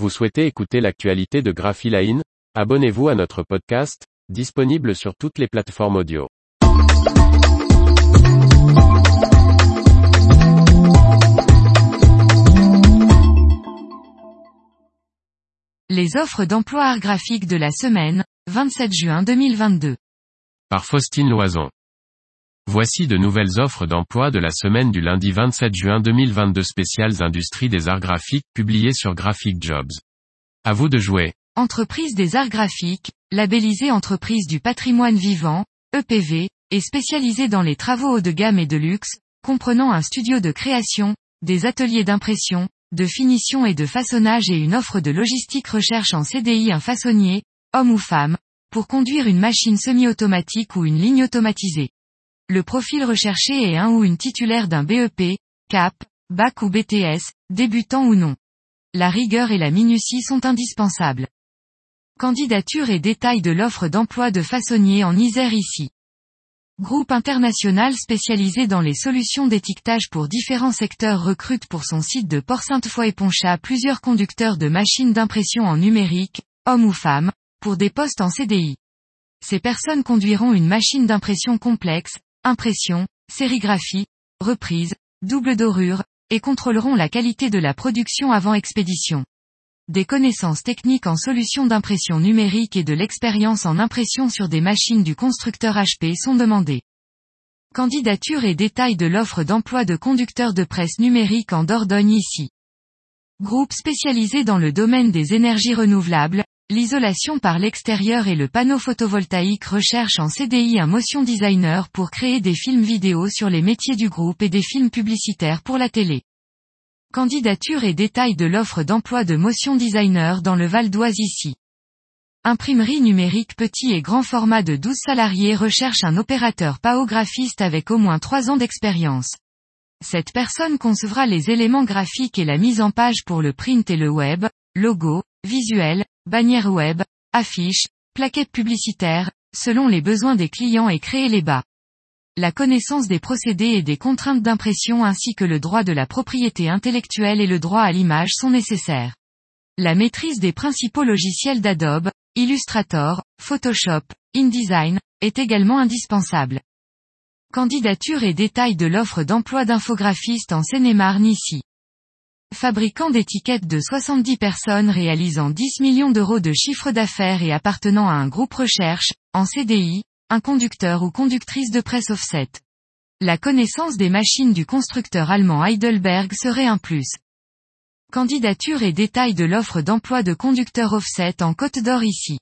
Vous souhaitez écouter l'actualité de Graphiline Abonnez-vous à notre podcast, disponible sur toutes les plateformes audio. Les offres d'emploi art graphique de la semaine, 27 juin 2022. Par Faustine Loison. Voici de nouvelles offres d'emploi de la semaine du lundi 27 juin 2022 spéciales industries des arts graphiques publiées sur Graphic Jobs. À vous de jouer. Entreprise des arts graphiques, labellisée entreprise du patrimoine vivant, EPV, et spécialisée dans les travaux haut de gamme et de luxe, comprenant un studio de création, des ateliers d'impression, de finition et de façonnage et une offre de logistique recherche en CDI un façonnier, homme ou femme, pour conduire une machine semi-automatique ou une ligne automatisée. Le profil recherché est un ou une titulaire d'un BEP, CAP, BAC ou BTS, débutant ou non. La rigueur et la minutie sont indispensables. Candidature et détails de l'offre d'emploi de façonnier en Isère ici. Groupe international spécialisé dans les solutions d'étiquetage pour différents secteurs recrute pour son site de Port-Sainte-Foy-Ponchat plusieurs conducteurs de machines d'impression en numérique, hommes ou femmes, pour des postes en CDI. Ces personnes conduiront une machine d'impression complexe, impression, sérigraphie, reprise, double dorure, et contrôleront la qualité de la production avant expédition. Des connaissances techniques en solutions d'impression numérique et de l'expérience en impression sur des machines du constructeur HP sont demandées. Candidature et détails de l'offre d'emploi de conducteur de presse numérique en Dordogne ici. Groupe spécialisé dans le domaine des énergies renouvelables, L'isolation par l'extérieur et le panneau photovoltaïque recherche en CDI un motion designer pour créer des films vidéo sur les métiers du groupe et des films publicitaires pour la télé. Candidature et détails de l'offre d'emploi de motion designer dans le Val d'Oise ici. Imprimerie numérique petit et grand format de 12 salariés recherche un opérateur paographiste avec au moins 3 ans d'expérience. Cette personne concevra les éléments graphiques et la mise en page pour le print et le web, logo, visuel, bannières web, affiches, plaquettes publicitaires, selon les besoins des clients et créer les bas. La connaissance des procédés et des contraintes d'impression ainsi que le droit de la propriété intellectuelle et le droit à l'image sont nécessaires. La maîtrise des principaux logiciels d'Adobe, Illustrator, Photoshop, InDesign, est également indispensable. Candidature et détails de l'offre d'emploi d'infographiste en Seine-et-Marne ici fabricant d'étiquettes de 70 personnes réalisant 10 millions d'euros de chiffre d'affaires et appartenant à un groupe recherche, en CDI, un conducteur ou conductrice de presse offset. La connaissance des machines du constructeur allemand Heidelberg serait un plus. Candidature et détails de l'offre d'emploi de conducteur offset en Côte d'Or ici.